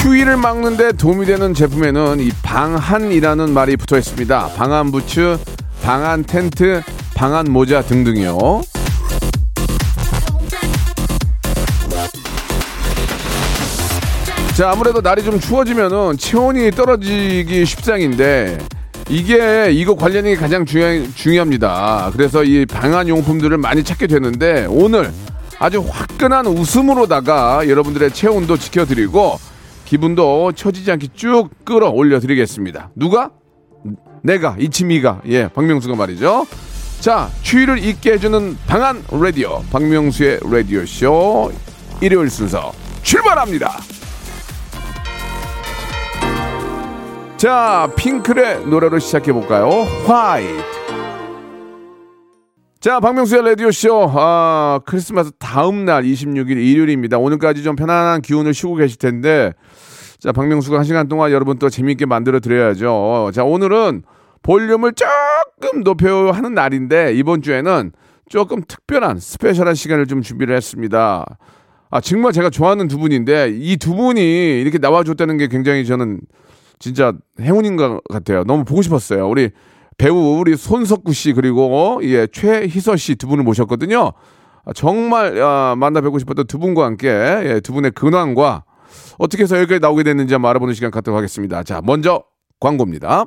추위를 막는데 도움이 되는 제품에는 이 방한이라는 말이 붙어 있습니다. 방한 부츠, 방한 텐트, 방한 모자 등등이요. 자, 아무래도 날이 좀 추워지면은 체온이 떨어지기 십상인데 이게 이거 관련이 가장 중요, 중요합니다. 그래서 이 방한 용품들을 많이 찾게 되는데 오늘 아주 화끈한 웃음으로다가 여러분들의 체온도 지켜드리고 기분도 처지지 않게 쭉 끌어올려 드리겠습니다. 누가? 내가 이치미가 예 박명수가 말이죠. 자 추위를 잊게 해주는 방안 라디오 박명수의 라디오 쇼 일요일 순서 출발합니다. 자 핑클의 노래로 시작해 볼까요? 화이트. 자, 박명수의 라디오쇼, 아, 크리스마스 다음 날 26일 일요일입니다. 오늘까지 좀 편안한 기운을 쉬고 계실 텐데, 자, 박명수가 한 시간 동안 여러분 또 재미있게 만들어 드려야죠. 자, 오늘은 볼륨을 조금 높여 하는 날인데, 이번 주에는 조금 특별한, 스페셜한 시간을 좀 준비를 했습니다. 아, 정말 제가 좋아하는 두 분인데, 이 두 분이 이렇게 나와줬다는 게 굉장히 저는 진짜 행운인 것 같아요. 너무 보고 싶었어요. 우리 배우 우리 손석구 씨 그리고 예 최희서 씨 두 분을 모셨거든요. 아, 정말 아, 만나 뵙고 싶었던 두 분과 함께 예, 두 분의 근황과 어떻게 해서 여기까지 나오게 됐는지 한번 알아보는 시간 갖도록 하겠습니다. 자, 먼저 광고입니다.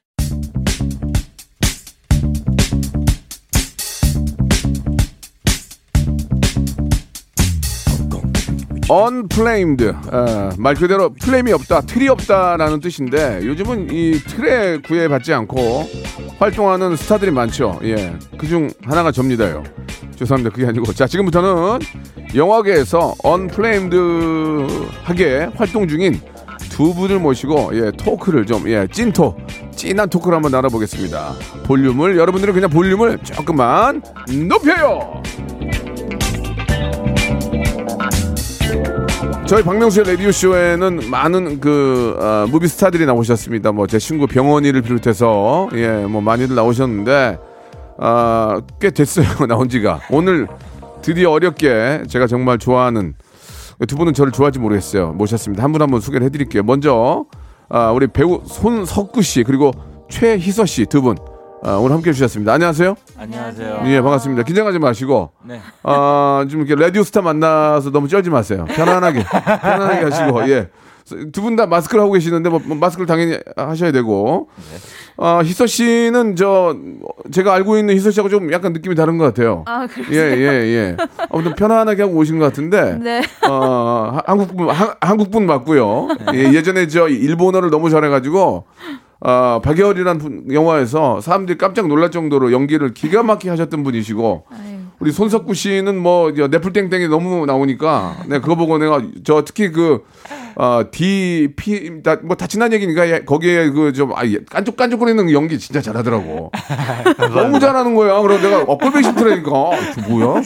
출발! unflamed. 어, 말 그대로 플레임이 없다 틀이 없다라는 뜻인데 요즘은 이 틀에 구애받지 않고 활동하는 스타들이 많죠. 예 그중 하나가 접니다요. 죄송합니다. 그게 아니고. 자 지금부터는 영화계에서 unflamed하게 활동 중인 두 분을 모시고 예 토크를 좀예 찐토 찐한 토크를 한번 나눠보겠습니다. 볼륨을 여러분들은 그냥 볼륨을 조금만 높여요 저희 박명수의 라디오 쇼에는 많은 그 어, movie 스타들이 나오셨습니다. 뭐 제 친구 병원이를 비롯해서 예 뭐 많이들 나오셨는데 아, 꽤 됐어요 나온 지가. 오늘 드디어 어렵게 제가 정말 좋아하는 두 분은 저를 좋아할지 모르겠어요. 모셨습니다. 한 분 한분 소개를 해드릴게요. 먼저 아, 우리 배우 손석구 씨 그리고 최희서 씨 두 분 아, 오늘 함께 해주셨습니다 안녕하세요 안녕하세요 예 반갑습니다 긴장하지 마시고 네. 아, 좀 이렇게 라디오 스타 만나서 너무 쩔지 마세요. 편안하게, 편안하게 하시고, 예. 두 분 다 마스크를 하고 계시는데, 뭐, 마스크를 당연히 하셔야 되고. 아, 희서 씨는 저, 제가 알고 있는 희서 씨하고 좀 약간 느낌이 다른 것 같아요. 아, 예, 그러세요? 예, 예. 아무튼 편안하게 하고 오신 것 같은데. 네. 어, 하- 한국분, 한- 한국분 맞고요. 예, 예전에 저 일본어를 너무 잘해가지고, 아, 분- 영화에서 사람들이 깜짝 놀랄 정도로 연기를 기가 막히게 하셨던 분이시고, 아유, 우리 손석구 씨는 뭐저 네플땡땡이 너무 나오니까 네 그거 보고 내가 저 특히 그 어, DP 다, 뭐다 지난 얘기니까 예, 거기에 그 좀 아, 예, 깐족깐족거리는 연기 진짜 잘하더라고. 너무 잘하는 거야. 그래서 내가 엇걸배 싶더라니까. 아, 저 뭐야?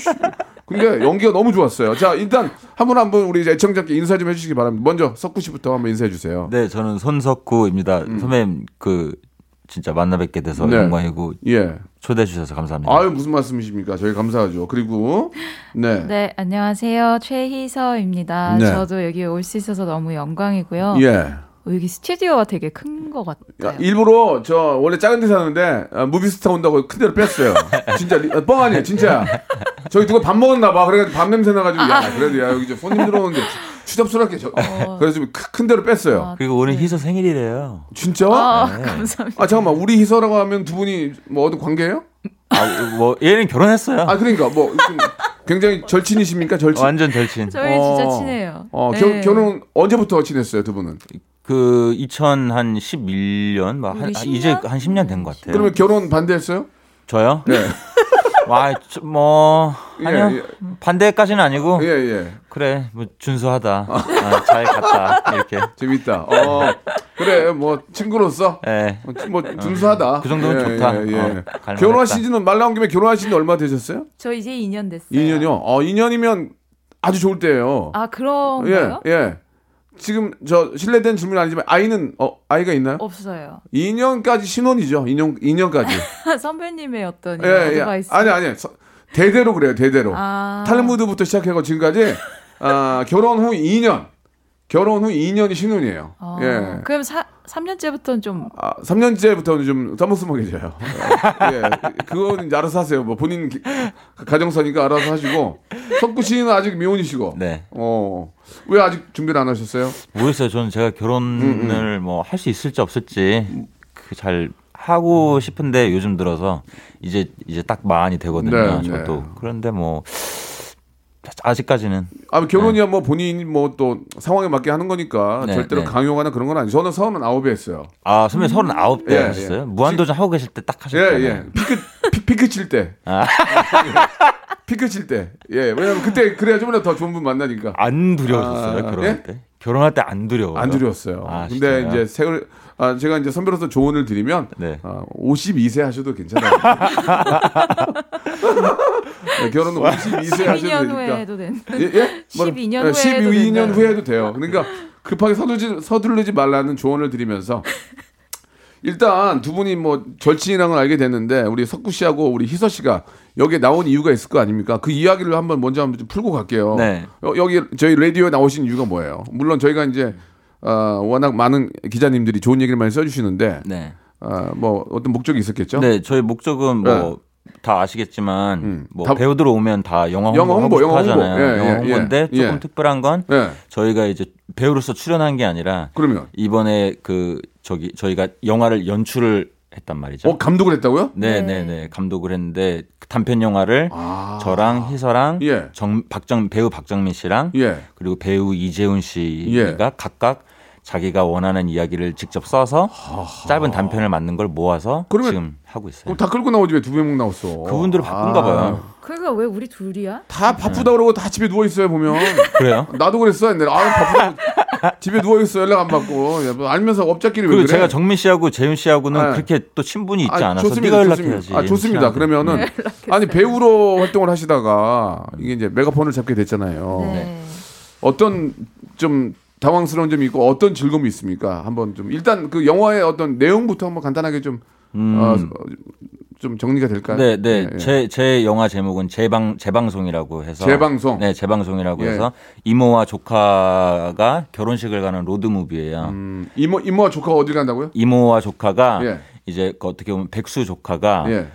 씨. 근데 연기가 너무 좋았어요. 자 일단 한 분 한 분 우리 애청자께 인사 좀 해주시기 바랍니다. 먼저 석구 씨부터 한번 인사해 주세요. 네, 저는 손석구입니다. 선배님 그 진짜 만나 뵙게 돼서 음. 네. 영광이고 예. 초대해 주셔서 감사합니다. 아유 무슨 말씀이십니까? 저희 감사하죠. 그리고 네. 네, 안녕하세요. 최희서입니다. 네. 저도 여기 올 수 있어서 너무 영광이고요. 예. 어, 여기 스튜디오가 되게 큰것 야, 같아요. 일부러 저 원래 작은 데 사는데 아, movie 스타 온다고 큰 데로 뺐어요. 진짜 리- 아, 뻥 아니에요, 진짜. 저기 누가 밥 먹었나 봐. 그래가지고 밥 냄새 나가지고 야 그래도 야 여기 저 손님 들어오는데 주- 추잡스럽게 저, 그래서 좀 큰 데로 뺐어요. 아, 그리고 오늘 희서 생일이래요. 진짜? 아, 네. 감사합니다. 아 잠깐만 우리 희서라고 하면 두 분이 뭐 어떤 관계예요? 아, 뭐 얘는 결혼했어요. 아 그러니까 뭐 좀 굉장히 절친이십니까 절친? 완전 절친. 저희 진짜 친해요. 어 네. 겨, 결혼 언제부터 친했어요 두 분은? 그 2011년 막 한, 우리 이제 10년? 한 10년 된 것 같아요. 그러면 결혼 반대했어요? 저요? 네. 와, 저- 뭐 아니요. 예, 반대까지는 아니고 예, 예. 그래 뭐 준수하다. 아, 잘 갔다 이렇게. 재밌다. 어 그래 뭐 친구로서 예. 뭐, 뭐 준수하다. 그 정도면 예, 좋다. 예, 예. 어. 결혼하신 지는 말 나온 김에 결혼하신 지 얼마 되셨어요? 저 이제 2년 됐어요. 2년이요. 어 2년이면 아주 좋을 때예요. 아 그런가요? 예, 예. 지금 저 실례된 질문이 아니지만 아이는 어 아이가 있나요? 없어요. 2년까지 신혼이죠. 2년 2년까지. 선배님의 어떤 예, 예. 어드바이스. 아니 아니. 서- 대대로 그래요. 대대로. 아. 탈무드부터 시작해서 지금까지 아, 결혼 후 2년. 결혼 후 2년이 신혼이에요. 어, 예. 그럼 사, 3년째부터는 좀 아, 3년째부터는 좀 써먹쓰먹해져요. 예. 그거는 이제 알아서 하세요. 뭐 본인 기- 가정사니까 알아서 하시고. 석구 씨는 아직 미혼이시고. 네. 어. 왜 아직 준비를 안 하셨어요? 모르겠어요. 저는 제가 음, 결혼을 뭐 할 수 있을지 없을지 그잘 하고 싶은데 요즘 들어서 이제 이제 딱 마흔이 되거든요. 네, 저도 네. 그런데 뭐 아직까지는 아, 결혼이야 뭐 본인이 뭐또 상황에 맞게 하는 거니까 네, 절대로 네. 강요하거나 그런 건 아니죠. 저는 서른 아홉에 했어요. 아 선배 서른 아홉 때 예, 하셨어요? 예. 무한도전 하고 계실 때딱 예, 하셨잖아요. 예. 피크, 피, 피크 칠 때. 아. 피크 칠 때. 예. 왜냐면 그때 그래야 좀이라도 더 좋은 분 만나니까. 안 두려우셨어요? 아, 결혼할 예? 때? 결혼할 때 안 두려워요? 안 두려웠어요. 아, 근데 진짜요? 이제 세월, 아, 제가 이제 선배로서 조언을 드리면, 네. 아, 52세 하셔도 괜찮아요. 네, 결혼은 52세 하셔도 12년 되니까. 후에 해도 되는. 예? 예? 12년 네, 후에 12년 해도 후에 해도 돼요. 그러니까 급하게 서두르지, 서두르지 말라는 조언을 드리면서 일단 두 분이 뭐 절친이라는 걸 알게 됐는데 우리 석구 씨하고 우리 희서 씨가 여기에 나온 이유가 있을 거 아닙니까? 그 이야기를 한번 먼저 한번 좀 풀고 갈게요. 네. 어, 여기 저희 라디오에 나오신 이유가 뭐예요? 물론 저희가 이제 어, 워낙 많은 기자님들이 좋은 얘기를 많이 써주시는데 네. 어, 뭐 어떤 목적이 있었겠죠? 네, 저희 목적은 뭐다 아시겠지만 음. 뭐 다- 배우들 오면 다 영화 홍보, 영화 홍보, 영화 홍보. 하잖아요. 예, 영화 예, 홍보인데 예. 조금 예. 특별한 건 네. 저희가 이제 배우로서 출연한 게 아니라 그러면 이번에 그 저기 저희가 영화를 연출을 했단 말이죠. 어 감독을 했다고요? 네, 네, 네. 감독을 했는데 그 단편 영화를 저랑 희서랑 아. 예. 정 박정 배우 박정민 씨랑 예. 그리고 배우 이재훈 씨가 예. 각각 자기가 원하는 이야기를 직접 써서 짧은 단편을 만든 걸 모아서 지금 하고 있어요. 그럼 다 끌고 나오지 왜 두명 나왔어? 그분들을 바쁜가 아. 봐요. 그러니까 왜 우리 둘이야? 다 바쁘다 그러고 다 집에 누워 있어요 보면. 그래요? 나도 그랬어 옛날에. 아 바쁘다. 집에 누워 있어 연락 안 받고. 야, 뭐 알면서 업자끼리 왜 그리고 그래? 제가 정민 씨하고 재윤 씨하고는 네. 그렇게 또 친분이 있지 아, 않아서 좋습니다, 네가. 연락해야지. 아 좋습니다. 그러면은 아니 배우로 활동을 하시다가 이게 이제 메가폰을 잡게 됐잖아요. 네. 어떤 좀 당황스러운 점이 있고 어떤 즐거움이 있습니까? 한번 좀 일단 그 영화의 어떤 내용부터 한번 간단하게 좀 음. 어, 좀 정리가 될까요? 네, 네. 예, 예. 제, 제 영화 제목은 재방, 재방송이라고 해서. 재방송? 네, 재방송이라고 예. 해서 이모와 조카가 결혼식을 가는 로드무비예요 음, 이모 이모와 조카가 어디 간다고요? 이모와 조카가 예. 이제 그 어떻게 보면 백수 조카가 예.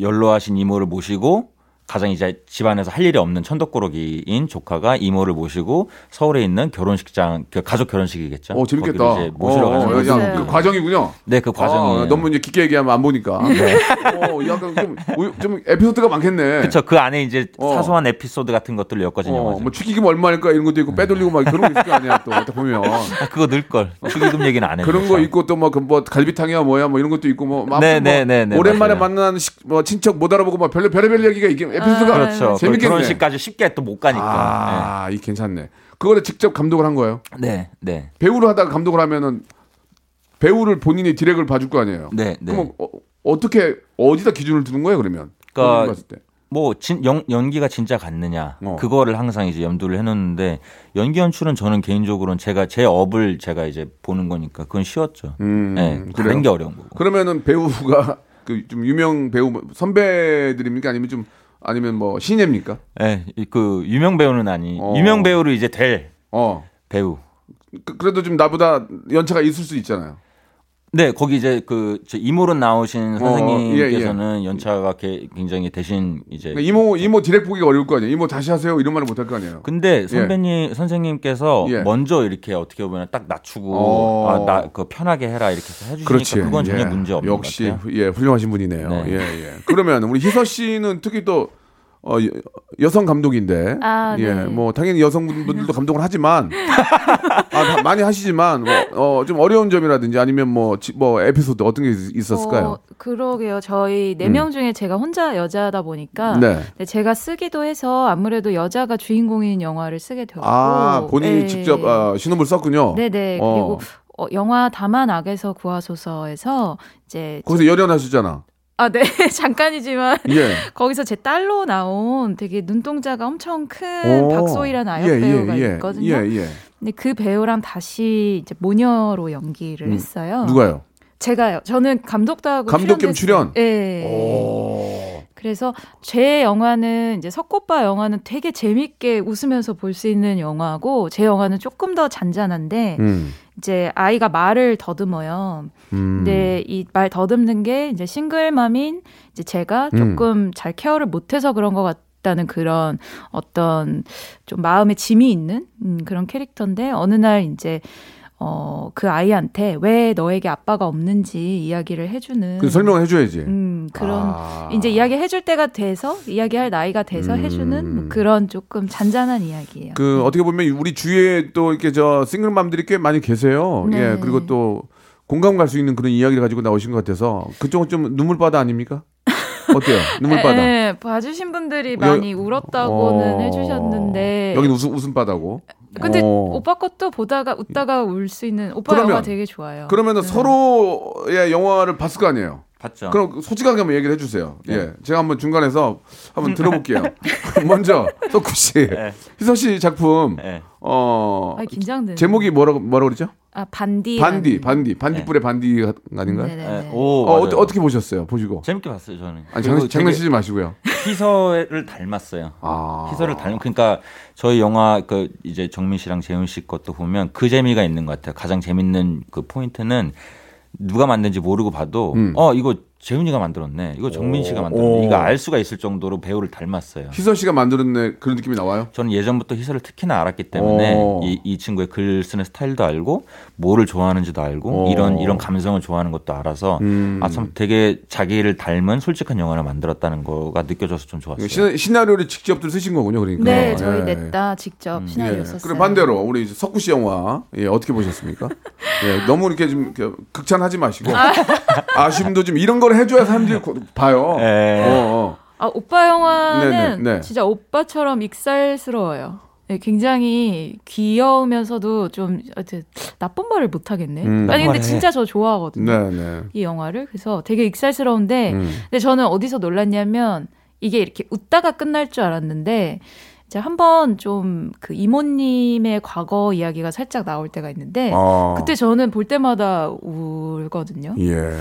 연로하신 이모를 모시고 가장 이제 집안에서 할 일이 없는 천덕꾸러기인 조카가 이모를 모시고 서울에 있는 결혼식장 그 가족 결혼식이겠죠. 어 재밌겠다. 이제 모시러 어, 가는 어. 그 과정이군요. 네, 그 과정이 아, 너무 이제 깊게 얘기하면 안 보니까. 어, 약간 좀, 우- 좀 에피소드가 많겠네. 그렇죠. 그 안에 이제 어. 사소한 에피소드 같은 것들을 엮어진 어, 영화죠. 뭐 축의금 얼마일까 이런 것도 있고 빼돌리고 막 그런 거 있을 거 아니야 또딱 보면 아, 그거 늘 걸. 축의금 얘기는 안 해요. 그런 거 있고 또뭐 그 뭐 갈비탕이야 뭐야 뭐 이런 것도 있고 뭐, 뭐 네, 네, 뭐 네, 네, 오랜만에. 만난 식, 뭐 친척 못 알아보고 막 별로 별의별 얘기가 있긴 에피소드가 그렇죠. 그 재밌겠네. 결혼식까지 쉽게 또 못 가니까. 아, 이 괜찮네. 그거를 직접 감독을 한 거예요. 네, 네, 배우를 하다가 감독을 하면은 배우를 본인이 디렉을 봐줄 거 아니에요. 네, 네. 그럼 어, 어떻게 어디다 기준을 두는 거예요 그러면? 그러니까. 뭐 진, 연, 연기가 진짜 같느냐 어. 그거를 항상 이제 염두를 해놓는데 연기 연출은 저는 개인적으로는 제가 제 업을 제가 이제 보는 거니까 그건 쉬웠죠. 음, 네? 다른 게 어려운 거고. 그러면은 배우가 그 좀 유명 배우 선배들입니까 아니면 좀 아니면 뭐 신예입니까? 네, 이- 그 유명 배우는 아니 어. 유명 배우로 이제 될 어. 배우. 그, 그래도 좀 나보다 연차가 있을 수 있잖아요. 네, 거기 이제 그저 이모로 나오신 어, 선생님께서는 연차가 게- 굉장히 대신 이제 그러니까 이모 이모 direct 보기가 어려울 거 아니에요. 이모 다시 하세요 이런 말을 못할 거 아니에요. 근데 선배님 선생님께서 예. 먼저 이렇게 어떻게 보면 딱 낮추고 어. 아, 나그 편하게 해라 이렇게 해서 해주시니까 그렇지. 그건 전혀 예. 문제 없는 역시 것 같아요. 예 훌륭하신 분이네요. 네. 예 예. 그러면 우리 희서 씨는 특히 또 어, 여- 여성 감독인데 아, 예, 네. 뭐 당연히 여성분들도 감독을 하지만 아, 다- 많이 하시지만 뭐, 어, 좀 어려운 점이라든지 아니면 뭐, 지- 뭐 에피소드 어떤 게 있- 있었을까요? 어, 그러게요. 저희 네명 중에 제가 혼자 여자다 보니까 음. 네. 네, 제가 쓰기도 해서 아무래도 여자가 주인공인 영화를 쓰게 되었고 아 본인이 네. 직접 아, 신호를 썼군요. 네네 어. 그리고 어, 영화 다만 악에서 구하소서에서 이제 거기서 열연하셨잖아. 아 네 잠깐이지만 예. 거기서 제 딸로 나온 되게 눈동자가 엄청 큰 오. 박소희라는 아역 예, 예, 배우가 예. 있거든요. 예, 예. 근데 그 배우랑 다시 이제 모녀로 연기를 음, 했어요. 누가요? 제가요. 저는 감독도 하고 감독 겸 출연? 네. 그래서 제 영화는 이제 석고빠 영화는 되게 재밌게 웃으면서 볼 수 있는 영화고 제 영화는 조금 더 잔잔한데 음. 이제 아이가 말을 더듬어요. 음. 근데 이 말 더듬는 게 이제 싱글맘인 이제 제가 음. 조금 잘 케어를 못해서 그런 것 같다는 그런 어떤 좀 마음에 짐이 있는 음, 그런 캐릭터인데 어느 날 이제 어, 그 아이한테 왜 너에게 아빠가 없는지 이야기를 해주는 그 설명을 해줘야지. 음, 그런 아. 이제 이야기 해줄 때가 돼서 이야기할 나이가 돼서 음. 해주는 뭐 그런 조금 잔잔한 이야기예요. 그 어떻게 보면 우리 주위에 또 이렇게 저 싱글맘들이 꽤 많이 계세요. 네. 예 그리고 또 공감 갈 수 있는 그런 이야기를 가지고 나오신 것 같아서 그쪽은 좀 눈물바다 아닙니까? 어때요? 눈물바다. 네, 봐주신 분들이 많이 울었다고는 어. 해주셨는데. 여긴 웃음 웃음바다고. 근데 어. 오빠 것도 보다가 웃다가 울 수 있는 오빠 그러면- 영화 되게 좋아요. 그러면 은 네. 서로의 영화를 봤을 거 아니에요. 봤죠. 그럼 솔직하게 한번 얘기를 해주세요. 네. 예, 제가 한번 중간에서 한번 들어볼게요. 먼저 석구 씨, 네. 희서 씨 작품 네. 어 아, 긴장되네. 제목이 뭐라고 뭐라고 그러죠? 아 반디. 반디, 반디, 반딧불의 반디 아닌가요? 네네네. 네. 오, 어. 어, 떻게 보셨어요? 보시고. 재밌게 봤어요 저는. 아니 장난, 장난치지 마시고요. 희서를 닮았어요. 아. 희서를 닮. 그러니까 저희 영화 그 이제 정민 씨랑 재훈 씨 것도 보면 그 재미가 있는 것 같아요. 가장 재밌는 그 포인트는 누가 만든지 모르고 봐도 음. 어 이거 재훈이가 만들었네. 이거 정민 씨가 오. 만들었네. 이거 알 수가 있을 정도로 배우를 닮았어요. 희서 씨가 만드는 그런 느낌이 나와요? 저는 예전부터 희서를 특히나 알았기 때문에 오. 이, 이 친구의 글 쓰는 스타일도 알고 뭐를 좋아하는지도 알고 오. 이런 이런 감성을 좋아하는 것도 알아서 음. 아참 되게 자기를 닮은 솔직한 영화를 만들었다는 거가 느껴져서 좀 좋았어요. 시, 시나리오를 직접들 쓰신 거군요, 그러니까. 네, 저희 예. 냈다 직접 시나리오 예. 썼어요. 그럼 반대로 우리 석구 씨 영화 예, 어떻게 보셨습니까? 예, 너무 이렇게 좀 극찬하지 마시고 아쉬움도 좀 이런 걸 해줘야 사람들이 고- 봐요. 예. 어, 어. 아 오빠 영화는 네네, 네. 진짜 오빠처럼 익살스러워요. 네, 굉장히 귀여우면서도 좀 하여튼 나쁜 말을 못 하겠네. 음. 아니 근데 네. 진짜 저 좋아하거든요. 네, 네. 이 영화를 그래서 되게 익살스러운데 음. 근데 저는 어디서 놀랐냐면 이게 이렇게 웃다가 끝날 줄 알았는데 이제 한번 좀 그 이모님의 과거 이야기가 살짝 나올 때가 있는데 아. 그때 저는 볼 때마다 울거든요. 예.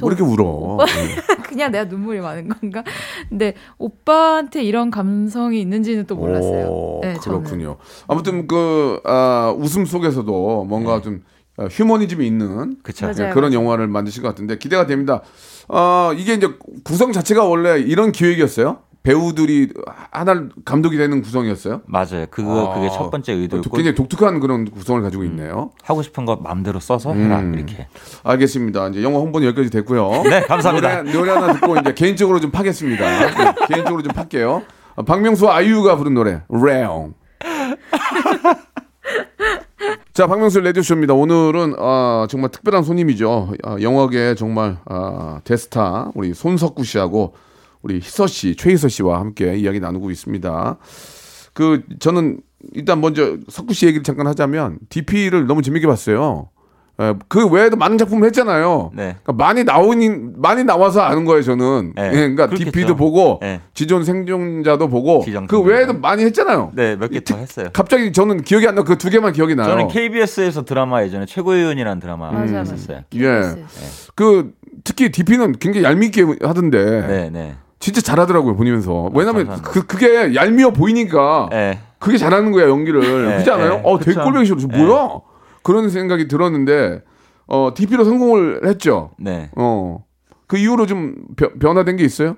뭐 이렇게 울어? 예. 그냥 내가 눈물이 많은 건가? 근데 오빠한테 이런 감성이 있는지는 또 몰랐어요. 오, 네, 저는. 그렇군요. 아무튼 그 아, 웃음 속에서도 뭔가 네. 좀 어, 휴머니즘이 있는 그쵸. 맞아요. 예, 그런 영화를 만드실 것 같은데 기대가 됩니다. 어, 이게 이제 구성 자체가 원래 이런 기획이었어요? 배우들이 하나 감독이 되는 구성이었어요? 맞아요. 그거 아, 그게 첫 번째 의도였고 굉장히 독특한 그런 구성을 가지고 있네요. 하고 싶은 거 마음대로 써서 해라 음. 이렇게. 알겠습니다. 이제 영화 홍보는 여기까지 됐고요. 네, 감사합니다. 노래, 노래 하나 듣고 이제 개인적으로 좀 파겠습니다. 네, 개인적으로 좀 팔게요. 어, 박명수 아이유가 부른 노래 레옹. 자, 박명수 레디오쇼입니다. 오늘은 아, 정말 특별한 손님이죠. 아, 영화계 정말 아, 대스타 우리 손석구 씨하고 우리 희서 씨, 최희서 씨와 함께 이야기 나누고 있습니다. 그 저는 일단 먼저 석구 씨 얘기를 잠깐 하자면 DP를 너무 재밌게 봤어요. 예, 그 외에도 많은 작품을 했잖아요. 네. 그러니까 많이 나오니 많이 나와서 아는 거예요, 저는. 네, 예, 그러니까 그렇겠죠. DP도 보고 네. 지존 생존자도 보고 그. 외에도 많이 했잖아요. 네, 몇 개 더 했어요. 갑자기 저는 기억이 안 나. 그 두 개만 기억이 나요. 저는 KBS에서 드라마 예전에 최고의 의원이라는 드라마 맞아, 했었어요. 예. 그 특히 DP는 굉장히 얄밉게 하던데 네, 네. 진짜 잘하더라고요 보면서. 왜냐면 감사합니다. 그 그게 얄미워 보이니까 네. 그게 잘하는 거야 연기를 네, 그렇지 않아요? 네. 어 되게. 꼴보기 싫어. 뭐야? 그런 생각이 들었는데 어, DP로 성공을 했죠. 네. 어. 그 이후로 좀 변- 변화된 게 있어요?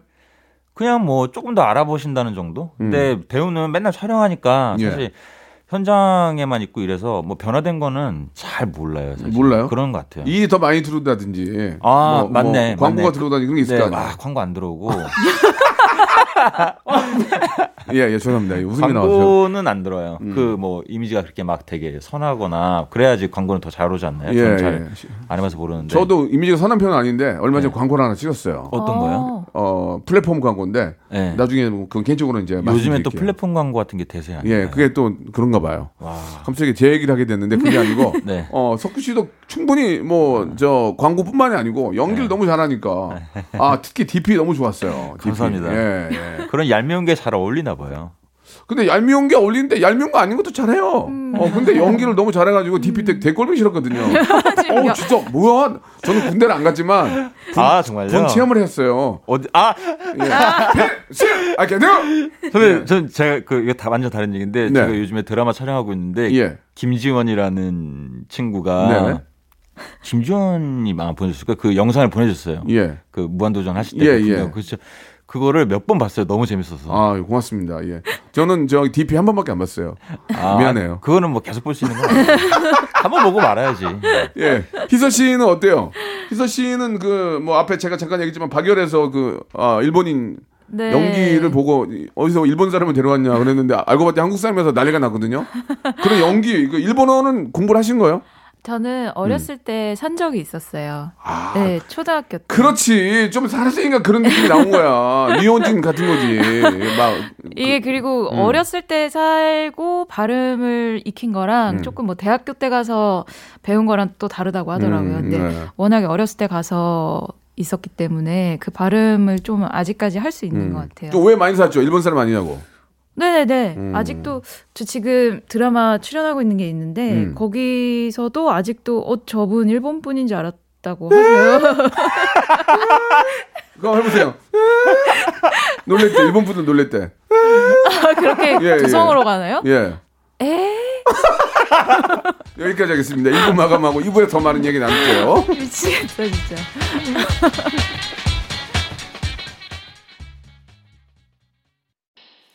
그냥 뭐 조금 더 알아보신다는 정도? 근데 배우는 맨날 촬영하니까 음. 예. 사실 현장에만 있고 이래서 뭐 변화된 거는 잘 몰라요. 사실. 몰라요? 그런 것 같아요. 일이 더 많이 들어오다든지. 아, 뭐, 맞네. 뭐 광고가 맞네. 들어오다든지 그런 게 있을 네, 거 아니에요. 막 광고 안 들어오고 예, 예, 죄송합니다. 웃음이 나왔어요. 광고는 안 들어요. 음. 그뭐 이미지가 그렇게 막 되게 선하거나 그래야지 광고는 더 잘 오지 않나요? 예, 저는 잘 예. 안 해봐서 모르는데. 저도 이미지가 선한 편은 아닌데 얼마 전에 네. 광고를 하나 찍었어요. 어떤 거요? 어, 플랫폼 광고인데 네. 나중에 뭐 그건 개인적으로 이제 요즘엔 또. 플랫폼 광고 같은 게 대세 아니에요? 예, 그게 또 그런가 봐요. 와. 갑자기 제 얘기를 하게 됐는데 그게 아니고 네. 어, 석구 씨도 충분히 뭐 저 광고뿐만이 아니고 연기를 네. 너무 잘하니까 아, 특히 DP 너무 좋았어요. DP. 감사합니다. 예, 예. 그런 얄미운 게 잘 어울리나 봐요. 근데 얄미운 게 어울리는데 얄미운 거 아닌 것도 잘해요. 음. 어, 근데 연기를 너무 잘해가지고 DP 때 대꼴보기 싫었거든요. 어, 진짜 뭐야? 저는 군대를 안 갔지만 아 정말요? 군 체험을 했어요. 어디 아 예. 시, 아, 걔네요. 선배님, 전 제가 그 이거 다 완전 다른 얘기인데 네. 제가 요즘에 드라마 촬영하고 있는데 예. 김지원이라는 친구가 네네. 김지원이 막 보내줬을 거예요. 그 영상을 보내줬어요. 예. 그 무한도전 하실 때 예, 그 예. 그죠. 그거를 몇 번 봤어요. 너무 재밌어서. 아, 고맙습니다. 예. 저는 저 DP 한 번밖에 안 봤어요. 아, 미안해요. 그거는 뭐 계속 볼 수 있는 거 아니에요. 한번 보고 말아야지. 예. 희서 씨는 어때요? 희서 씨는 그 뭐 앞에 제가 잠깐 얘기했지만 박열에서 그 아, 일본인 네. 연기를 보고 어디서 일본 사람을 데려왔냐 그랬는데 알고 봤더니 한국 사람이라서 난리가 났거든요. 그런 연기 그 일본어는 공부를 하신 거예요? 저는 어렸을 때산 적이 있었어요. 음. 아, 네, 초등학교 때. 그렇지. 좀 살았으니까 그런 느낌이 나온 거야. 니혼진 같은 거지. 막 이게 그 리고 음. 어렸을 때 살고 발음을 익힌 거랑 음. 조금 뭐 대학교 때 가서 배운 거랑 또 다르다고 하더라고요. 음, 근데 네. 워낙에 어렸을 때 가서 있었기 때문에 그 발음을 좀 아직까지 할 수 있는 것 같아요. 음. 왜 많이 샀죠? 일본 사람 아니냐고. 네네네. 음. 아직도 저 지금 드라마 출연하고 있는 게 있는데 음. 거기서도 아직도 어 저분 일본 분인 줄 알았다고 하세요. 그거 해보세요. 놀랬대. 일본 분들 놀랬대. 아, 그렇게 예, 도성으로 가나요? 예. 에 여기까지 하겠습니다. 1부 마감하고 2부에 더 많은 얘기 나눌게요. 미치겠다 진짜.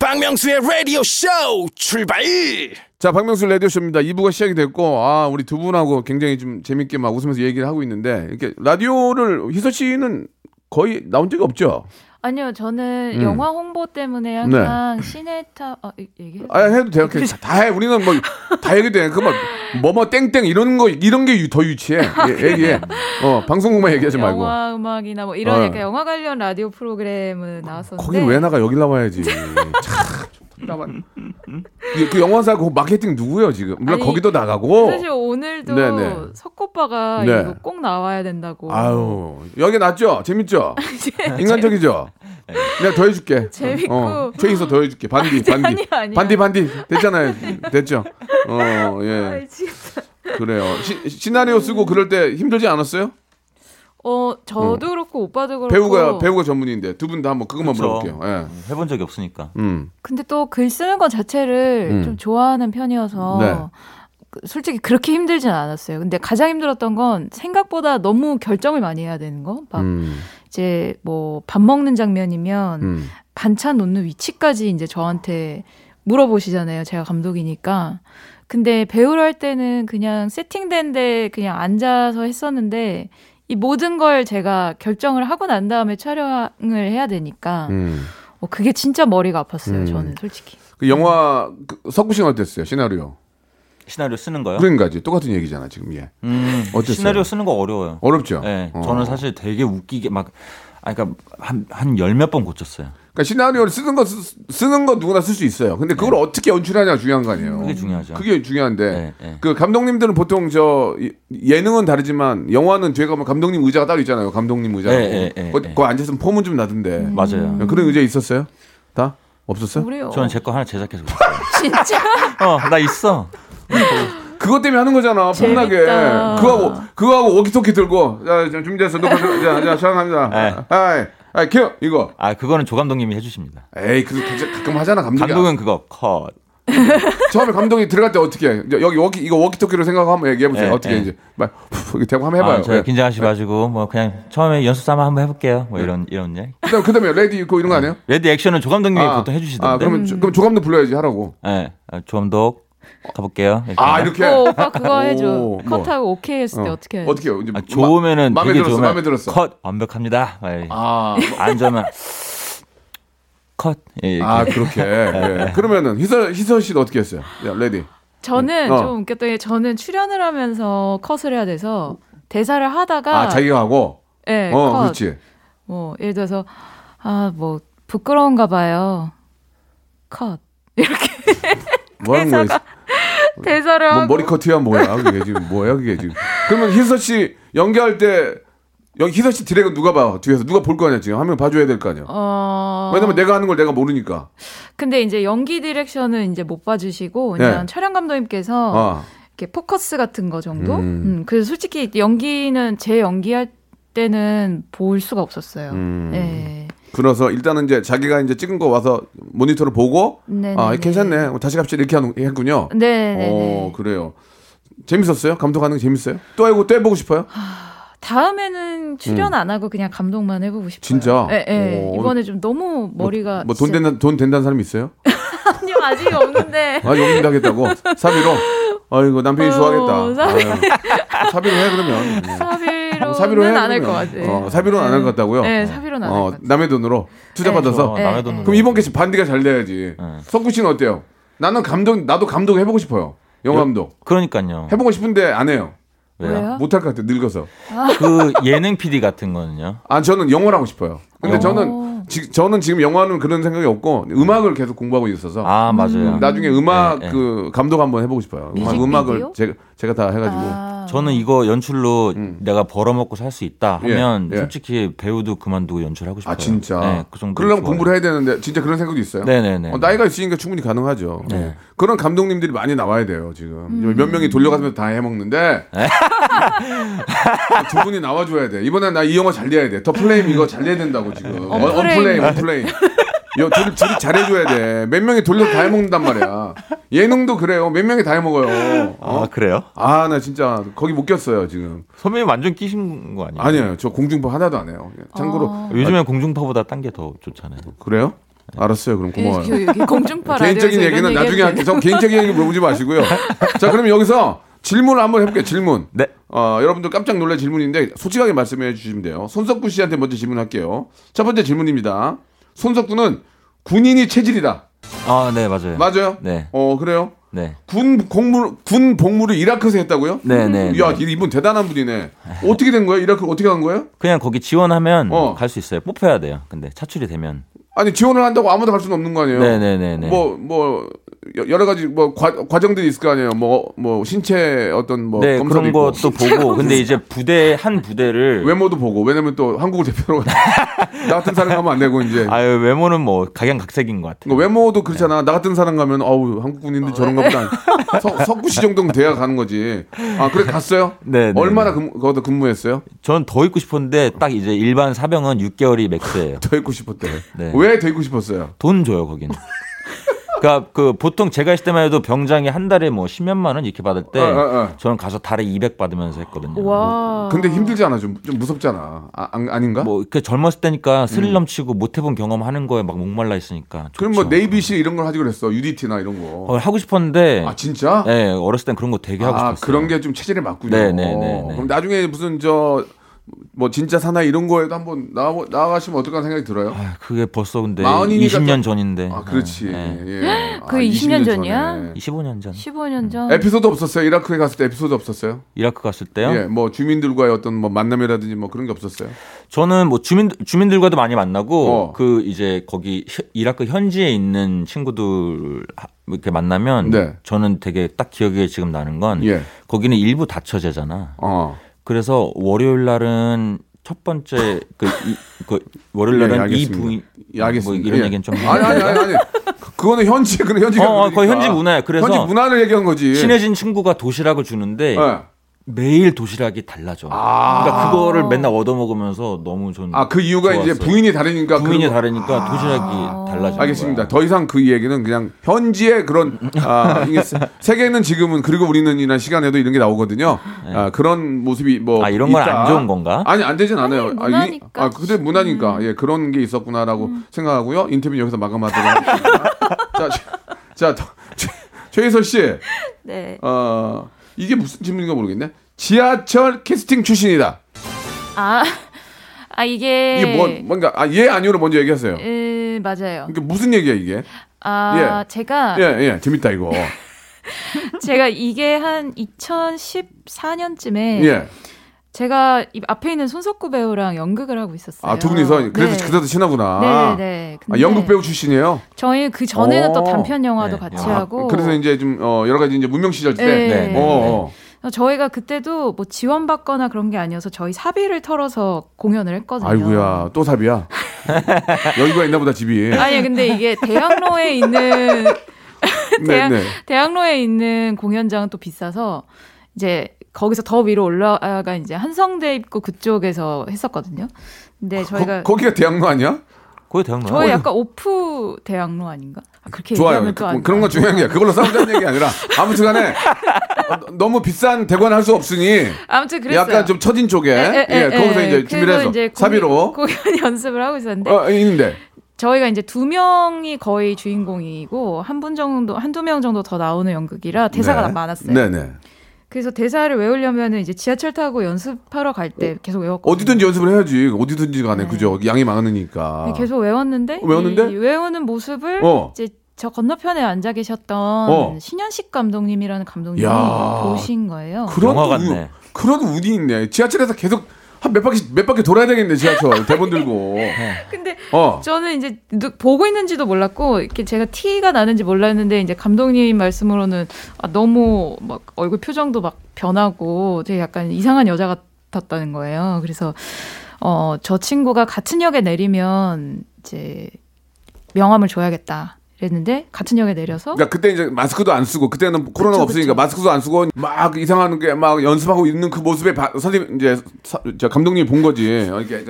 박명수의 라디오 쇼 출발 자, 박명수 라디오 쇼입니다. 2부가 시작이 됐고, 아, 우리 두 분하고 굉장히 좀 재밌게 막 웃으면서 얘기를 하고 있는데, 이렇게 라디오를, 희서 씨는 거의 나온 적이 없죠? 아니요, 저는 음. 영화 홍보 때문에 항상 시네타 아 이- 얘기해. 아, 해도 돼요. 그냥 다 해. 우리는 뭐, 다 얘기돼. 그 뭐, 뭐뭐 땡땡 이런 거, 이런 게 더 유치해. 예, 얘기해. 어, 방송국만 얘기하지 말고. 영화 음악이나 뭐 이런 어. 영화 관련 라디오 프로그램은 나왔었는데 거긴 왜 나가? 여기 나와야지. 참, 나와. 그, 그 영화사 그 마케팅 누구예요, 지금? 물론 아니, 거기도 나가고. 사실 오늘도 네네. 석오빠가 네. 이거 꼭 나와야 된다고. 아유, 여기 낫죠? 재밌죠? 인간적이죠? 내가 더 해줄게. 재밌고. 어, 최인서 더 해줄게. 반디, 반디. 아니야, 아니야. 반디, 반디. 됐잖아요. 됐죠? 어, 아, 예. 미치겠다. 그래요. 시, 시나리오 쓰고 그럴 때 힘들지 않았어요? 어, 저도 그렇고 오빠도 그렇고. 배우가, 배우가 전문인데 두 분 다 한번 그것만 그쵸. 물어볼게요. 예. 해본 적이 없으니까. 음. 근데 또 글 쓰는 것 자체를 음. 좀 좋아하는 편이어서 네. 그- 솔직히 그렇게 힘들진 않았어요. 근데 가장 힘들었던 건 생각보다 너무 결정을 많이 해야 되는 거. 막 음. 이제 뭐 밥 먹는 장면이면 음. 반찬 놓는 위치까지 이제 저한테 물어보시잖아요. 제가 감독이니까. 근데 배우를 할 때는 그냥 세팅된 데 그냥 앉아서 했었는데 이 모든 걸 제가 결정을 하고 난 다음에 촬영을 해야 되니까 음. 어, 그게 진짜 머리가 아팠어요. 음. 저는 솔직히. 그 영화, 그, 석구 씨는 어땠어요? 시나리오. 시나리오 쓰는 거요? 그러니까지 똑같은 얘기잖아, 지금. 예. 음, 어땠어요? 시나리오 쓰는 거 어려워요. 어렵죠? 네, 어. 저는 사실 되게 웃기게 막, 아, 그러니까 한열몇 번 고쳤어요. 그러니까 시나리오를 쓰는 거 쓰, 쓰는 거 누구나 쓸 수 있어요. 근데 그걸 어떻게 연출하냐가 중요한 거 아니에요. 네. 그게 중요하죠. 그게 중요한데 네, 네. 그 감독님들은 보통 저 이- 예능은 다르지만 영화는 뒤에 가면 감독님 의자가 따로 있잖아요. 감독님 의자. 네, 네, 네, 거, 네. 거 앉았으면 폼은 좀 나던데. 맞아요. 그런 의자 있었어요? 다 없었어요? 우리 저는 제 거 하나 제작해서. 진짜 어, 나 있어. 그것 때문에 하는 거잖아. 폼나게. 재밌다. 그거하고 그거하고 워키토키 들고 자, 자 준비됐어. 녹화 들- 자, 자, 촬영합니다. 네. 아이, 아이, 켜 이거. 아, 그거는 조 감독님이 해주십니다. 에이, 그 가끔 하잖아 감독이. 감독은 그거 컷. 처음에 감독이 들어갈 때 어떻게 해? 여기 워키 이거 워키토키로 생각하면 얘기해 보세요. 예, 어떻게 예. 이제 막 이렇게 대고 한번 해봐요. 아, 저희 예. 긴장하지 마시고 뭐 그냥 처음에 연습 삼아 한번 해볼게요. 뭐 이런 이런 얘기. 그다음 그다음에 ready 있고 이런 거 아니에요? ready 액션은 조 감독님이 보통 해주시던데. 아, 그러면 조- 그럼 조감독 불러야지 하라고. 예, 아, 조 감독 가볼게요. 이렇게. 아 이렇게. 어, 오빠 그거 해줘. 오, 뭐. 컷하고 오케이 했을 때 어. 어떻게 해? 어떻게 해요? 이제 아, 좋으면은 마, 마음에 되게 들었어. 좋으면 마음에 들었어. 컷 완벽합니다. 예. 아, 안 좋으면 컷. 예, 이렇게. 아 그렇게. 예. 그러면은 희서 희서 씨도 어떻게 했어요? 야, ready. 저는 어. 좀 웃겼던 게 저는 출연을 하면서 컷을 해야 돼서 대사를 하다가 아 자기가 하고. 예, 어, 컷. 그렇지. 뭐 예를 들어서 아 뭐 부끄러운가 봐요. 컷. 이렇게 뭐 하는 거야? 대사를 뭐 하고 머리 커트야 뭐야 그게 지금 뭐야 그게 지금. 그러면 희서 씨 연기할 때 여기 희서 씨 드래곤 누가 봐 뒤에서 누가 볼 거 아니야 지금 한 명 봐줘야 될 거 아니야. 어 왜냐면 내가 하는 걸 내가 모르니까. 근데 이제 연기 디렉션은 이제 못 봐주시고 그냥 네. 촬영 감독님께서 아. 이렇게 포커스 같은 거 정도. 음. 음. 그래서 솔직히 연기는 제 연기할 때는 볼 수가 없었어요. 음. 네. 그래서 일단은 이제 자기가 이제 찍은 거 와서 모니터를 보고 네네네. 아 괜찮네 뭐 다시 갑시다 이렇게 하는 했군요. 네네네. 어 그래요. 재밌었어요? 감독하는 게 재밌어요? 또 해고 또 해보고 싶어요? 다음에는 출연 안 하고 그냥 감독만 해보고 싶어요. 음. 진짜? 네, 네. 오. 이번에 좀 너무 머리가 뭐돈 진짜- 된다 돈 된다는 사람이 있어요? 아니요 아직 없는데. 아 용인다 하겠다고 사비로. 아이고 남편이 어, 좋아하겠다. 사비- 사비로 해 그러면. 네. 사비로는 사비로 해안할 것. 같아요. 어, 사비로는 안 할 것 같다고요? 네, 사비로는 안할 어, 것 같아요. 남의 돈으로 투자 네. 받아서. 어, 네, 남의 네. 돈으로. 그럼 이번 게시 반디가 잘 돼야지. 네. 석구 씨는 어때요? 나는 감독 나도 감독 해보고 싶어요. 영화 감독. 그러니까요. 해보고 싶은데 안 해요. 왜요? 왜요? 못할 것 같아요. 늙어서. 그 예능 PD 같은 거는요. 아 저는 영어를 하고 싶어요. 근데 어. 저는 지, 저는 지금 영화는 그런 생각이 없고 음악을 계속 공부하고 있어서 아 맞아요. 나중에 음악 네, 네. 그 감독 한번 해보고 싶어요. 음악, 뮤직비디오? 음악을 제가 제가 다 해가지고 아. 저는 이거 연출로 내가 벌어먹고 살 수 있다 음. 예, 하면 예. 솔직히 배우도 그만두고 연출하고 싶어요. 아 진짜. 네, 그 정도. 그러려면 공부를 해야 되는데 진짜 그런 생각도 있어요. 네네네. 어, 나이가 있으니까 충분히 가능하죠. 네. 네. 그런 감독님들이 많이 나와야 돼요 지금 음. 몇 명이 돌려가면서 다 해먹는데 네. 두 분이 나와줘야 돼. 이번에 나이 영화 잘 내야 돼. 더 플레임 이거 잘 내야 된다고 지금. 어, 언플레임. 언플레임, 언플레임. 여, 둘이, 둘이 잘해줘야 돼. 몇 명이 돌려 다 해먹는단 말이야. 예능도 그래요. 몇 명이 다 해먹어요. 어? 아 그래요? 아, 나 진짜 거기 못 꼈어요, 지금. 선배님 완전 끼신 거 아니에요? 아니에요. 저 공중파 하나도 안 해요. 참고로. 아. 요즘엔 공중파보다 딴 게 더 좋잖아요. 그래요? 알았어요. 그럼 고마워요. 여기, 여기 공중파 개인적인 얘기는 나중에 할게요. 저 개인적인 얘기 물어보지 마시고요. 자, 그럼 여기서 질문을 한번 해볼게요. 질문. 네. 어, 여러분들 깜짝 놀랄 질문인데 솔직하게 말씀해 주시면 돼요. 손석구 씨한테 먼저 질문할게요. 첫 번째 질문입니다. 손석구는 군인이 체질이다. 아 네 맞아요. 맞아요? 네. 어, 그래요? 네. 군 공무 군 복무를 이라크에서 했다고요? 네 네. 야, 이분 대단한 분이네. 어떻게 된 거예요? 이라크 어떻게 간 거예요? 그냥 거기 지원하면 어. 갈수 있어요. 뽑혀야 돼요. 근데 차출이 되면. 아니 지원을 한다고 아무도 갈 수는 없는 거 아니에요? 네네네네. 뭐, 뭐, 여- 여러 가지 뭐 과, 과정들이 있을 거 아니에요. 뭐, 뭐 신체 어떤 뭐 네 검사도 그런 있고. 것도 보고 근데 이제 부대 한 부대를 외모도 보고 왜냐면 또 한국을 대표로 나 같은 사람 가면 안 되고 이제 아유 외모는 뭐 각양각색인 것 같아요. 그러니까 외모도 그렇잖아 나 같은 사람 가면 어우 한국 군인들 저런가 보다 석- 석구 씨 정도면 돼야 가는 거지 아 그래 갔어요 네, 네, 얼마나 네. 근무, 거기다 근무했어요 저는 더 있고 싶었는데 딱 이제 일반 사병은 6개월이 맥스예요. 더 있고 싶었대 네. 왜 더 있고 싶었어요 돈 줘요 거기는. 그러니까 그 보통 제가 있을 때만 해도 병장이 한 달에 뭐 10몇만 원 이렇게 받을 때 어, 어, 어. 저는 가서 달에 200 받으면서 했거든요. 와. 근데 힘들잖아 좀, 좀 무섭잖아 아, 안- 아닌가 뭐 그 젊었을 때니까 스릴 넘치고 못 해본 경험 하는 거에 막 목말라 있으니까. 음. 그럼 뭐 좋죠. 네이비실 이런 걸 하지 그랬어 UDT나 이런 거 어, 하고 싶었는데 아 진짜 네, 어렸을 땐 그런 거 되게 하고 아, 싶었어요. 그런 게 좀 체질에 맞군요. 네, 네, 네, 네. 그럼 나중에 무슨 저 뭐 진짜 사나이 이런 거에도 한번 나와 나가시면 어떨까 생각이 들어요. 아, 그게 벌써 근데 마흔이니까 20년 또- 전인데. 아, 그렇지. 네. 예. 그게 아, 20년 20년 전이야? 전에. 25년 전 15년 전. 에피소드 없었어요. 이라크에 갔을 때 에피소드 없었어요. 이라크 갔을 때요. 예, 뭐 주민들과의 어떤 뭐 만남이라든지 뭐 그런 게 없었어요. 저는 뭐 주민 주민들과도 많이 만나고 어. 그 이제 거기 히- 이라크 현지에 있는 친구들 하- 이렇게 만나면 네. 저는 되게 딱 기억에 지금 나는 건 예. 거기는 일부 다처제잖아. 어. 그래서 월요일 날은 첫 번째 그, 이, 그 월요일 예, 날은 이 알겠습니다. 부인 예, 알겠습니다. 뭐 이런 예. 얘기는 좀 아니 아니 아니 아니. 그거는 현지 그런 현지가 어, 어, 거의 현지 문화예요. 그래서 현지 문화를 얘기한 거지. 친해진 친구가 도시락을 주는데 예. 매일 도시락이 달라져. 그러니까 그거를 맨날 얻어 먹으면서 너무 전아그 이유가 이제 좋았어요. 부인이 다르니까 부인이 그런 거- 다르니까 도시락이 달라져. 알겠습니다. 더 이상 그 얘기는 그냥 현지의 그런 아 이게 세- 세계는 지금은 그리고 우리는 이런 시간에도 이런 게 나오거든요. 아 그런 모습이 뭐 네. 아, 이런 건안 있다. 좋은 건가? 아니 안 되진 않아요. 아니, 아, 이- 문화니까. 아 근데 문화니까 예 그런 게 있었구나라고 생각하고요. 인터뷰 여기서 마감하도록 하겠습니다. 자, 자, 자 최- 최희서 씨, 네. 어 이게 무슨 질문인가 모르겠네. 지하철 캐스팅 출신이다. 아, 아 이게 이게 뭐 뭔가 아 예 아니오로 먼저 얘기하세요. 에, 맞아요. 이게 무슨 얘기야 이게? 아, 제가 예, 예, 재밌다 이거. 제가 이게 한 2014년쯤에 예. 제가 이 앞에 있는 손석구 배우랑 연극을 하고 있었어요. 아, 두 분이서 그래서 네. 그래서 친하구나. 네, 네. 아, 연극 배우 출신이에요. 저희 그 전에는 오. 또 단편 영화도 네. 같이 아, 하고 그래서 이제 좀 어, 여러 가지 이제 무명 시절 때. 네. 네, 네. 어, 어. 저희가 그때도 뭐 지원받거나 그런 게 아니어서 저희 사비를 털어서 공연을 했거든요. 아이고야, 또 삽이야. 여유가 있나 보다 집이. 아니 근데 이게 대학로에 있는 네, 대학, 네. 대학로에 있는 공연장은 또 비싸서 이제 거기서 더 위로 올라가 이제 한성대 입구 그쪽에서 했었거든요. 근데 저희가 거, 기가 대학로 아니야? 거기 대학로. 저희 약간 오프 대학로 아닌가? 아, 그렇게 좋아요. 또 안, 그, 런 건 중요한 게 그걸로 싸우자는 얘기 아니라 아무튼간에 어, 너무 비싼 대관 할 수 없으니 아무튼 그랬어요. 약간 좀 처진 쪽에 에, 에, 예, 에, 거기서 에. 이제 준비를 그래서 해서 이제 사비로 공연, 공연 연습을 하고 있었는데 어 있는데 저희가 이제 두 명이 거의 주인공이고 한 분 정도 한두 명 정도 더 나오는 연극이라 대사가 네. 많았어요. 네네. 그래서 대사를 외우려면 이제 지하철 타고 연습하러 갈 때 계속 외웠거든요. 어디든지 연습을 해야지. 어디든지 간에 네. 그죠. 양이 많으니까. 네, 계속 외웠는데, 어, 외웠는데? 이 외우는 모습을 어. 이제 저 건너편에 앉아 계셨던 어. 신현식 감독님이라는 감독님이 야. 보신 거예요. 그런 영화 운- 같네. 그런 운이 있네. 지하철에서 계속 한 몇 바퀴 몇 바퀴 돌아야 되겠네 지하철 대본 들고. 근데 어. 저는 이제 누- 보고 있는지도 몰랐고 이렇게 제가 티가 나는지 몰랐는데 이제 감독님 말씀으로는 아, 너무 막 얼굴 표정도 막 변하고 되게 약간 이상한 여자 같았다는 거예요. 그래서 어저 친구가 같은 역에 내리면 이제 명함을 줘야겠다. 이랬는데 같은 역에 내려서 그러니까 그때 이제 마스크도 안 쓰고 그때는 코로나가 그쵸, 없으니까 그쵸. 마스크도 안 쓰고 막 이상한 게 막 연습하고 있는 그 모습에 바- 선생님 이제 사- 저 감독님이 본 거지. 어, 이렇게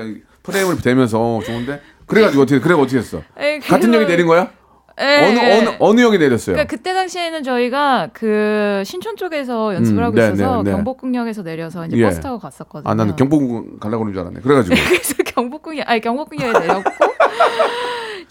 프레임을 대면서 좋은데 그래가지고 어떻게 그래 어떻게 했어? 에, 같은 역에 내린 거야? 에, 어느 에. 어느 어느 역에 내렸어요? 그러니까 그때 당시에는 저희가 그 신촌 쪽에서 연습을 음, 하고 네, 있어서 네, 네. 경복궁역에서 내려서 이제 예. 버스 타고 갔었거든요. 아 나는 경복궁 가려고 그런 줄 알았네. 그래가지고 그래서 경복궁역 아니 경복궁역에 내렸고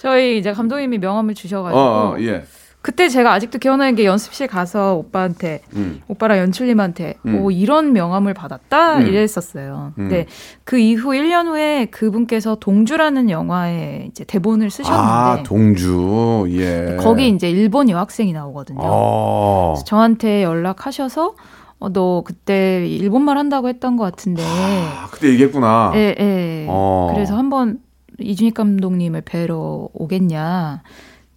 저희 이제 감독님이 명함을 주셔가지고 어, 어 예. 그때 제가 아직도 기억나는 게 연습실 가서 오빠한테 음. 오빠랑 연출님한테 음. 오 이런 명함을 받았다 음. 이랬었어요. 음. 근데 그 이후 1년 후에 그분께서 동주라는 영화에 이제 대본을 아 쓰셨는데 동주 예. 거기 이제 일본 여학생이 나오거든요. 어. 그래서 저한테 연락하셔서 어, 너 그때 일본말 한다고 했던 것 같은데 아, 그때 얘기했구나. 예, 예. 어. 그래서 한번 이준익 감독님을 뵈러 오겠냐.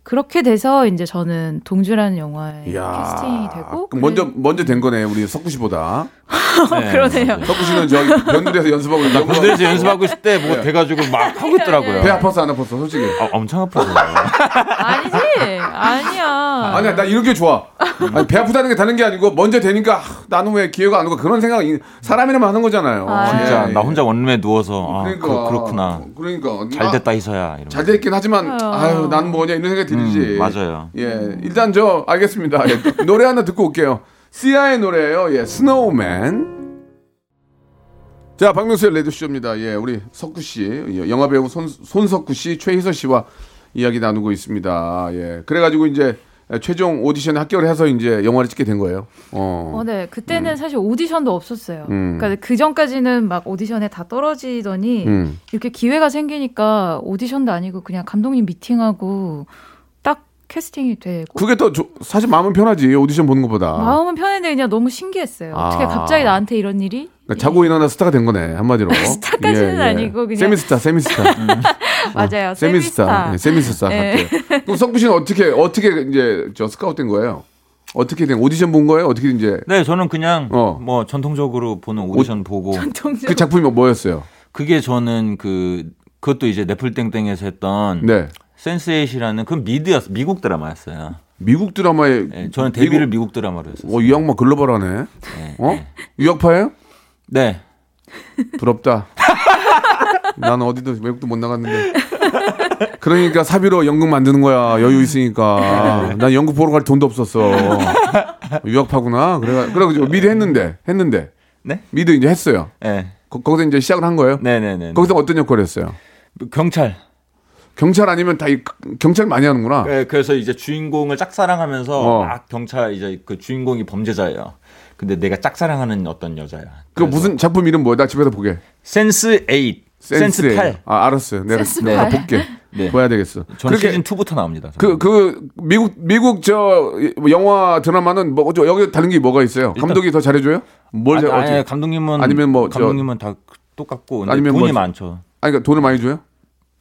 그렇게 돼서 이제 저는 동주라는 영화에 이야. 캐스팅이 되고 그럼 먼저 먼저 된 거네 우리 석구 씨보다. 네, 그러네요. 석구 씨는 저기 변두리에서 연습하고 나 있는 군대에서 연습하고 있을 때뭐 네. 돼가지고 막 하고 있더라고요. 배 아팠어 안 아팠어 솔직히. 아, 엄청 아팠어요. 아니지 아니야 아니야 나 이런 게 좋아. 아니, 배 아프다는 게 다른 게 아니고 먼저 되니까 아, 나는 왜 기회가 안 오고 그런 생각 이 사람이라면 하는 거잖아요. 아. 진짜 예, 나 예. 혼자 원룸에 누워서 아, 그러니까 그, 그렇구나. 그러니까 잘 됐다. 이러면서. 잘 됐긴 하지만 아유. 아유 난 뭐냐 이런 생각이 들지. 음, 맞아요. 예 일단 저 알겠습니다. 예, 노래 하나 듣고 올게요. 시아의 노래예요. 예 Snowman. 자 박명수의 라디오쇼입니다. 예 우리 석구 씨 예, 영화 배우 손 손석구 씨 최희서 씨와 이야기 나누고 있습니다. 예 그래가지고 이제 최종 오디션에 합격을 해서 이제 영화를 찍게 된 거예요. 어. 어, 네. 그때는 사실 오디션도 없었어요. 음. 그러니까 그 전까지는 막 오디션에 다 떨어지더니 음. 이렇게 기회가 생기니까 오디션도 아니고 그냥 감독님 미팅하고 딱 캐스팅이 되고 그게 더 조- 사실 마음은 편하지 오디션 보는 것보다. 마음은 편했는데 그냥 너무 신기했어요. 어떻게 아. 갑자기 나한테 이런 일이? 그러니까 자고 일어나 스타가 된 거네 한마디로. 스타까지는 아니고 그냥- 세미스타, 세미스타, 맞아요. 세미스타, 세미스타. 예, 세미스타. 네. 같아요. 그럼 석구 씨는 어떻게 어떻게 이제 저 스카우트된 거예요? 어떻게 된 오디션 본 거예요? 어떻게 이제 네, 저는 그냥 어. 뭐 전통적으로 보는 오디션 보고 동주. 그 작품이 뭐- 뭐였어요? 그게 저는 그 그것도 이제 넷플땡땡에서 했던 네. Sense Eight이라는 그 미드였어 미국 드라마였어요. 미국 드라마에 예, 저는 데뷔를 미국, 드라마로 했었어요. 어, 이 양반 글로벌하네. 네. 어? 유학파예요? 네. 부럽다. 난 어디도 외국도 못 나갔는데. 그러니까 사비로 연극 만드는 거야. 여유 있으니까. 난 연극 보러 갈 돈도 없었어. 유학파구나. 그래 그래 미리 했는데 했는데 네? 미드 이제 했어요. 네. 거, 기서 이제 시작을 한 거예요. 네네네. 거기서 어떤 역할이었어요? 경찰. 경찰 아니면 다 이- 경찰 많이 하는구나. 네, 그래서 이제 주인공을 짝사랑하면서 어. 막 경찰 이제 그 주인공이 범죄자예요. 근데 내가 짝사랑하는 어떤 여자야. 그 무슨 작품 이름 뭐야? 나 집에서 보게. 센스 8, Sense, Sense에. 8. 아 알았어요. 내가 센스 내가 팔. 볼게. 네. 봐야 되겠어. 저는 그렇게 시즌 2부터 나옵니다. 그, 그, 미국, 미국 저, 영화 드라마는 뭐, 저, 여기 다른 게 뭐가 있어요? 일단- 감독이 더 잘해줘요? 뭘 아니, 잘, 아니, 어째- 감독님은 아니면 뭐 저- 감독님은 다 똑같고 근데 아니면 돈이 뭐- 많죠. 아니, 그러니까 돈을 많이 줘요?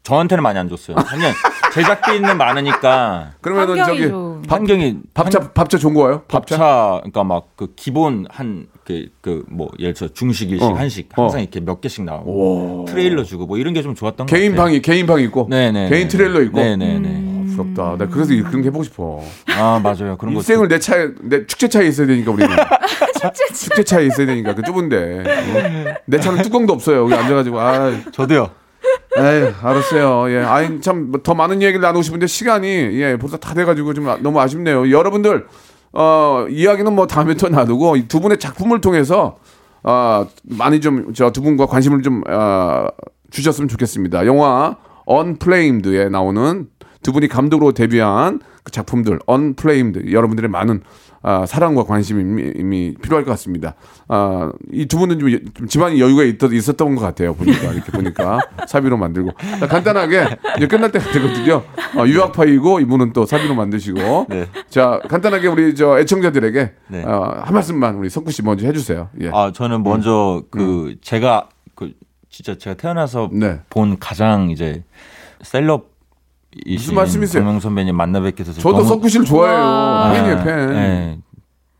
저한테는 많이 안 줬어요. 그냥 제작비는 많으니까 그러면은 환경이 저기, 좀- 환경이 밥차, 밥차 좋은 거예요? 밥차? 밥차 그러니까 막 그 기본 한 그 그 뭐 예를 들어 중식 일식 어. 한식 어. 항상 이렇게 몇 개씩 나오고 트레일러 주고 뭐 이런 게 좀 좋았던 것 개인 같아요. 방이, 개인 방이 있고. 네네 개인 트레일러 있고. 네네네. 음. 아, 부럽다. 나 그래서 그런 게 해보고 싶어. 아 맞아요 그런 거 일생을 내 차에, 내 축제 차에 있어야 되니까, 우리는. 축제 차에 있어야 되니까, 그 좁은데. 어? 내 차는 뚜껑도 없어요. 여기 앉아가지고. 아, 저도요. 에이, 알았어요. 예. 아니, 참, 더 많은 얘기를 나누고 싶은데 시간이, 예, 벌써 다 돼가지고 좀 아- 너무 아쉽네요. 여러분들, 어, 이야기는 뭐 다음에 또 놔두고 이두 분의 작품을 통해서, 어, 많이 좀, 저 두 분과 관심을 좀, 어, 주셨으면 좋겠습니다. 영화, 언플레임드에 나오는 두 분이 감독으로 데뷔한 그 작품들, 언플레임드. 여러분들의 많은 아, 사랑과 관심이 이미, 이미 필요할 것 같습니다. 아, 이 두 분은 좀, 여- 좀 집안이 여유가 있, 있었던 것 같아요. 보니까 이렇게 보니까 사비로 만들고 자, 간단하게 이제 끝날 때가 되거든요. 어, 유학파이고 이분은 또 사비로 만드시고 네. 자 간단하게 우리 저 애청자들에게 네. 어, 한 말씀만 우리 석구 씨 먼저 해주세요. 예. 아 저는 먼저 그 제가 그 진짜 제가 태어나서 네. 본 가장 이제 셀럽 무슨 말씀이세요? 박명 선배님 만나 뵙게 돼서 저도 석구 씨를 좋아해요. 와. 팬이에요 팬. 네.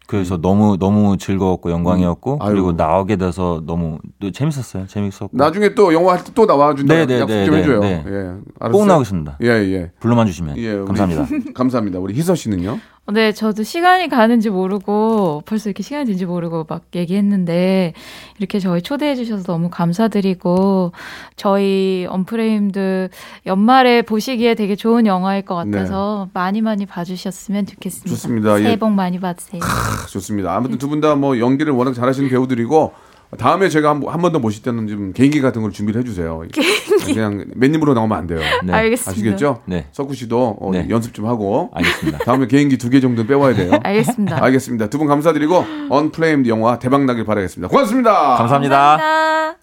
그래서 너무 너무 즐거웠고 영광이었고 음. 아이고. 그리고 나오게 돼서 너무 또 재밌었어요. 재밌었고 나중에 또 영화 할 때 또 나와 준다. 네, 네, 약속 네, 좀 네, 해줘요. 네. 예, 알았어요. 꼭 나오겠습니다. 예, 예. 불러만 주시면 예, 감사합니다. 감사합니다. 우리 희서 씨는요? 네, 저도 시간이 가는지 모르고 벌써 이렇게 시간이 된지 모르고 막 얘기했는데 이렇게 저희 초대해 주셔서 너무 감사드리고 저희 언프레임드 연말에 보시기에 되게 좋은 영화일 것 같아서 많이 많이 봐주셨으면 좋겠습니다. 네. 좋습니다. 새해 예. 복 많이 받으세요. 아, 좋습니다. 아무튼 두 분 다 뭐 연기를 워낙 잘하시는 배우들이고 다음에 제가 한 번 더 모실 때는 좀 개인기 같은 걸 준비를 해주세요. 그냥 맨입으로 나오면 안 돼요. 네. 알겠습니다. 아시겠죠? 네. 석구 씨도 어, 네. 연습 좀 하고 알겠습니다. 다음에 개인기 두 개 정도 빼와야 돼요. 알겠습니다. 알겠습니다. 두 분 감사드리고 언플레임드 영화 대박 나길 바라겠습니다. 고맙습니다. 감사합니다. 감사합니다.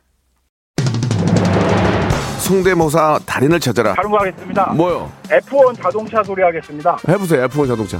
성대모사 달인을 찾아라. 다른 거 하겠습니다. 뭐요? F1 자동차 소리 하겠습니다. 해보세요. F1 자동차.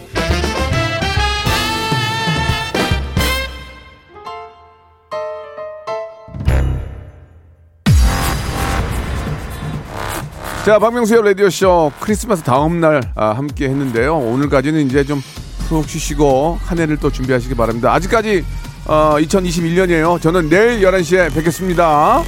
자, 박명수의 라디오쇼 크리스마스 다음날 아, 함께 했는데요. 오늘까지는 이제 좀 푹 쉬시고 한 해를 또 준비하시기 바랍니다. 아직까지 어, 2021년이에요. 저는 내일 11시에 뵙겠습니다.